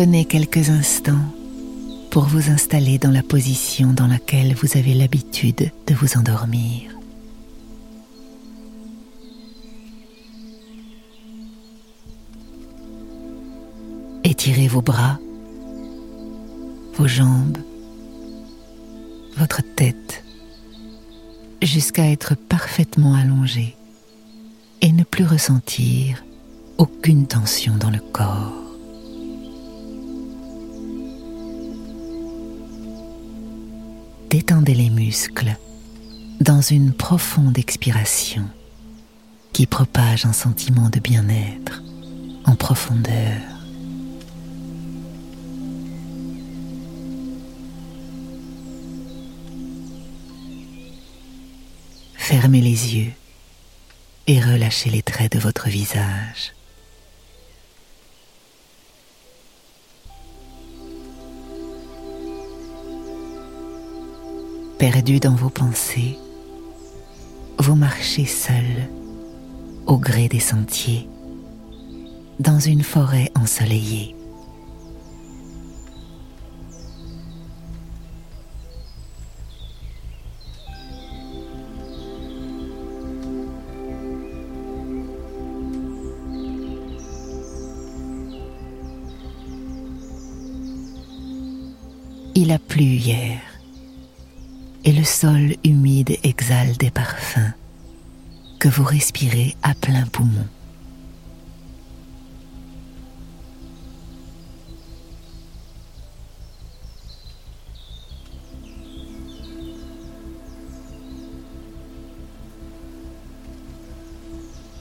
Prenez quelques instants pour vous installer dans la position dans laquelle vous avez l'habitude de vous endormir. Étirez vos bras, vos jambes, votre tête, jusqu'à être parfaitement allongé et ne plus ressentir aucune tension dans le corps. Détendez les muscles dans une profonde expiration qui propage un sentiment de bien-être en profondeur. Fermez les yeux et relâchez les traits de votre visage. Perdu dans vos pensées, vous marchez seul au gré des sentiers dans une forêt ensoleillée. Il a plu hier et le sol humide exhale des parfums que vous respirez à plein poumon.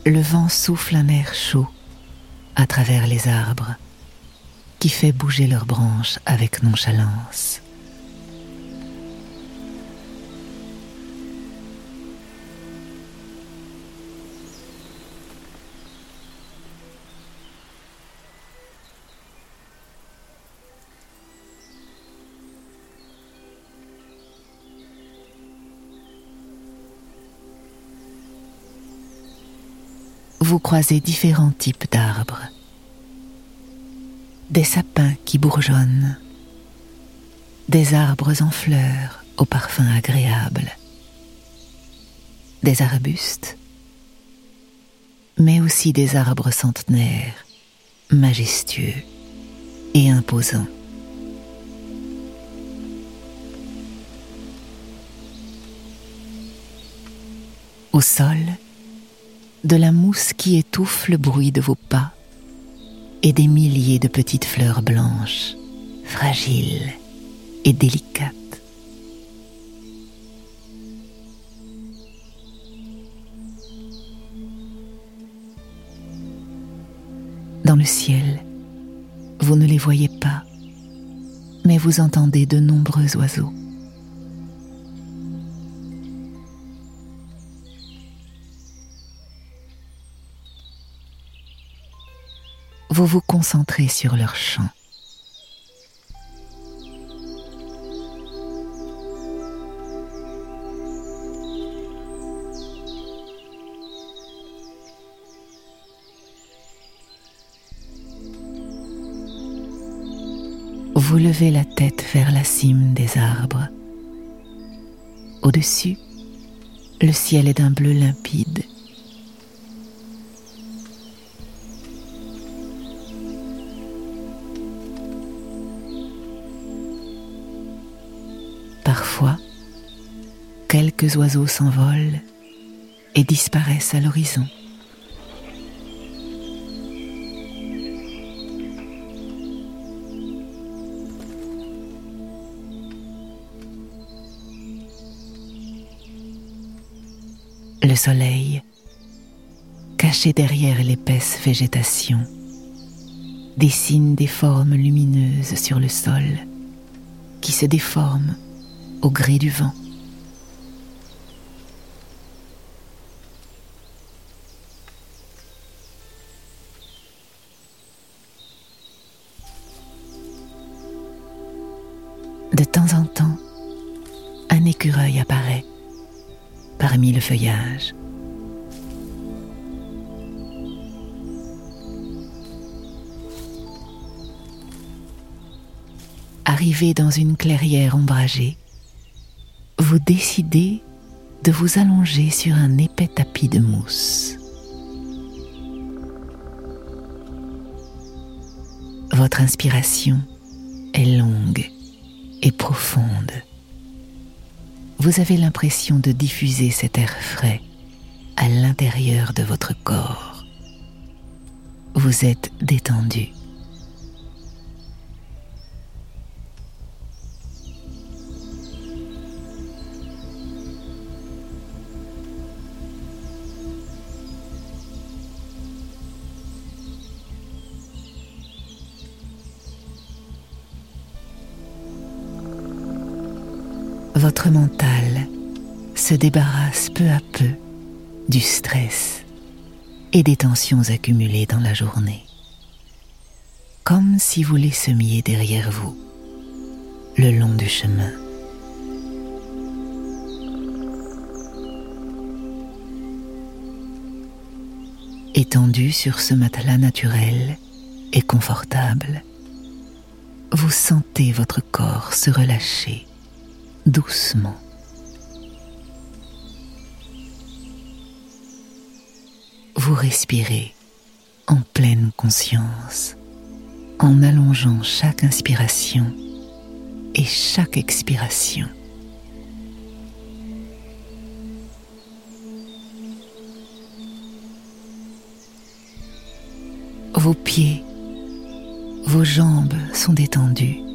Le vent souffle un air chaud à travers les arbres qui fait bouger leurs branches avec nonchalance. vous croisez différents types d'arbres. Des sapins qui bourgeonnent, des arbres en fleurs au parfum agréable, des arbustes, mais aussi des arbres centenaires, majestueux et imposants. Au sol, de la mousse qui étouffe le bruit de vos pas et des milliers de petites fleurs blanches, fragiles et délicates. Dans le ciel, vous ne les voyez pas, mais vous entendez de nombreux oiseaux. Vous vous concentrez sur leur chant. Vous levez la tête vers la cime des arbres. Au-dessus, le ciel est d'un bleu limpide quelques oiseaux s'envolent et disparaissent à l'horizon. Le soleil, caché derrière l'épaisse végétation, dessine des formes lumineuses sur le sol qui se déforment au gré du vent. De temps en temps, un écureuil apparaît parmi le feuillage. Arrivé dans une clairière ombragée, vous décidez de vous allonger sur un épais tapis de mousse. Votre inspiration est longue profonde. Vous avez l'impression de diffuser cet air frais à l'intérieur de votre corps. Vous êtes détendu. Votre mental se débarrasse peu à peu du stress et des tensions accumulées dans la journée, comme si vous les semiez derrière vous le long du chemin. Étendu sur ce matelas naturel et confortable, vous sentez votre corps se relâcher doucement. Vous respirez en pleine conscience, en allongeant chaque inspiration et chaque expiration. Vos pieds, vos jambes sont détendus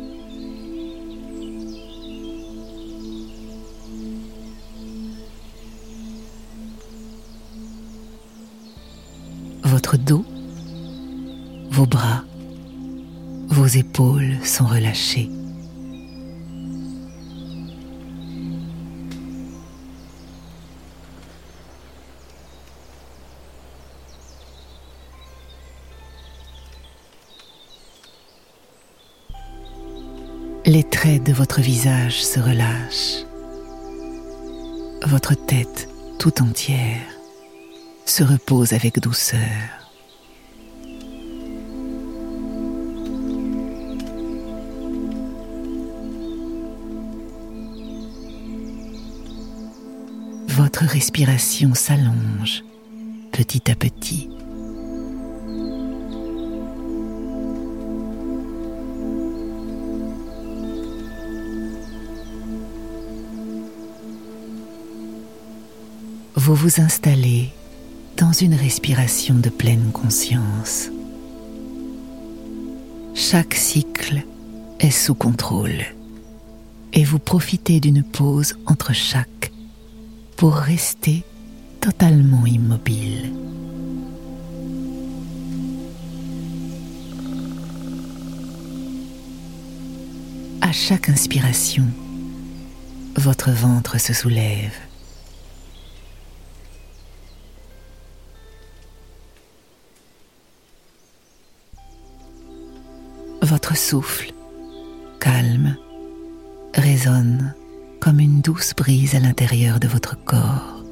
épaules sont relâchées. Les traits de votre visage se relâchent. Votre tête tout entière se repose avec douceur. Respiration s'allonge petit à petit. Vous vous installez dans une respiration de pleine conscience. Chaque cycle est sous contrôle et vous profitez d'une pause entre chaque pour rester totalement immobile. À chaque inspiration, votre ventre se soulève Votre souffle, calme, résonne comme une douce brise à l'intérieur de votre corps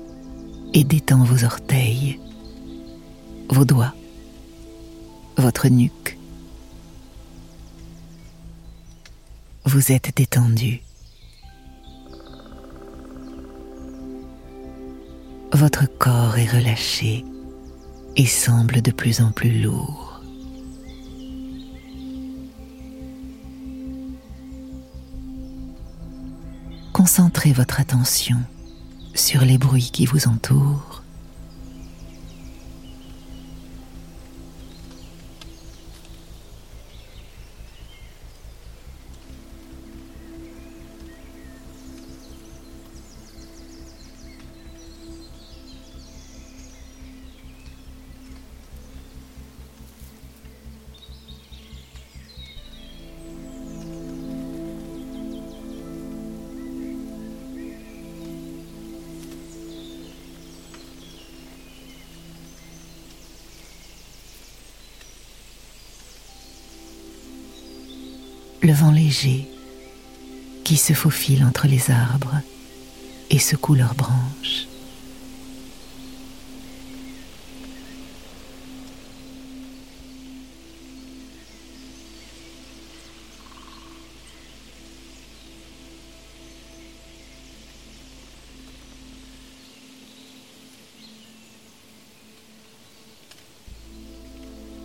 et détend vos orteils, vos doigts, votre nuque. Vous êtes détendu. Votre corps est relâché et semble de plus en plus lourd. Concentrez votre attention sur les bruits qui vous entourent le vent léger qui se faufilent entre les arbres et secouent leurs branches.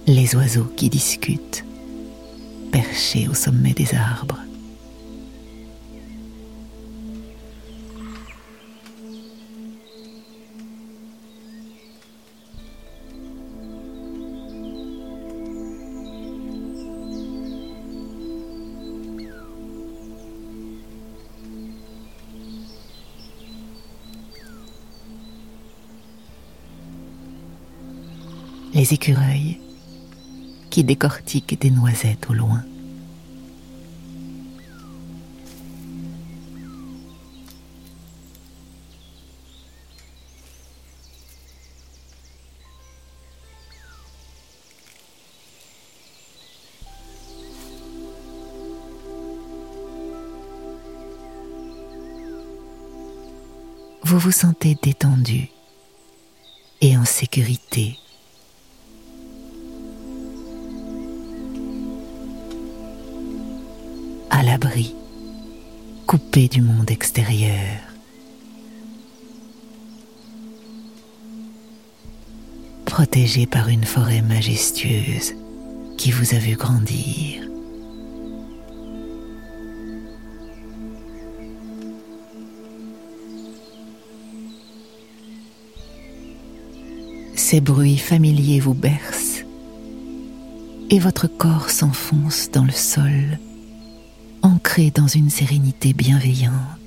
les oiseaux qui discutent, perchés au sommet des arbres. les écureuils qui décortique des noisettes au loin. Vous vous sentez détendu et en sécurité du monde extérieur. Protégé par une forêt majestueuse qui vous a vu grandir. Ces bruits familiers vous bercent et votre corps s'enfonce dans le sol dans une sérénité bienveillante.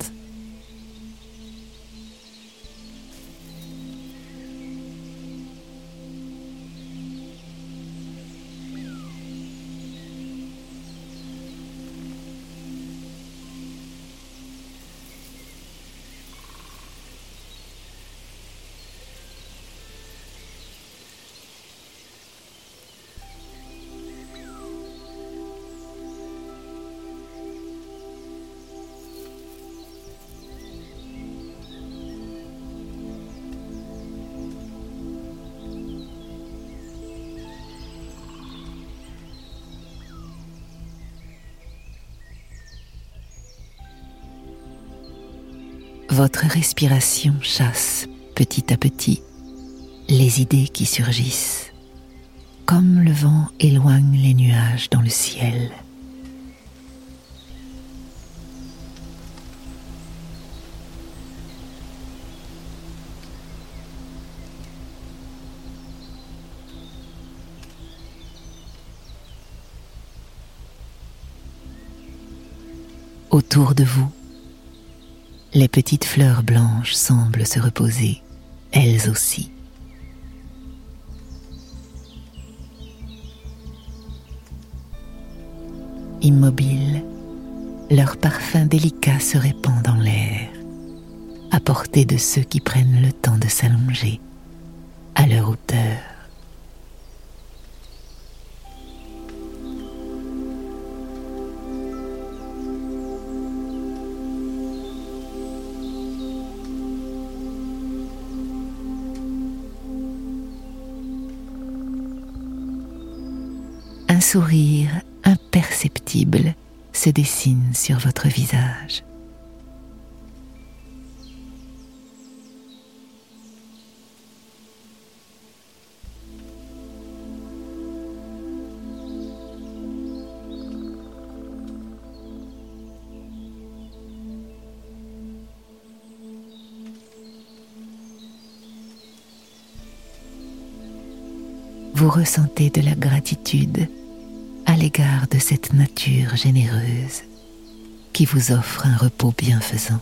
Votre respiration chasse petit à petit les idées qui surgissent, comme le vent éloigne les nuages dans le ciel. Autour de vous, les petites fleurs blanches semblent se reposer, elles aussi. Immobiles, leur parfum délicat se répand dans l'air, à portée de ceux qui prennent le temps de s'allonger à leur hauteur. Sourire imperceptible se dessine sur votre visage. Vous ressentez de la gratitude l'égard de cette nature généreuse qui vous offre un repos bienfaisant.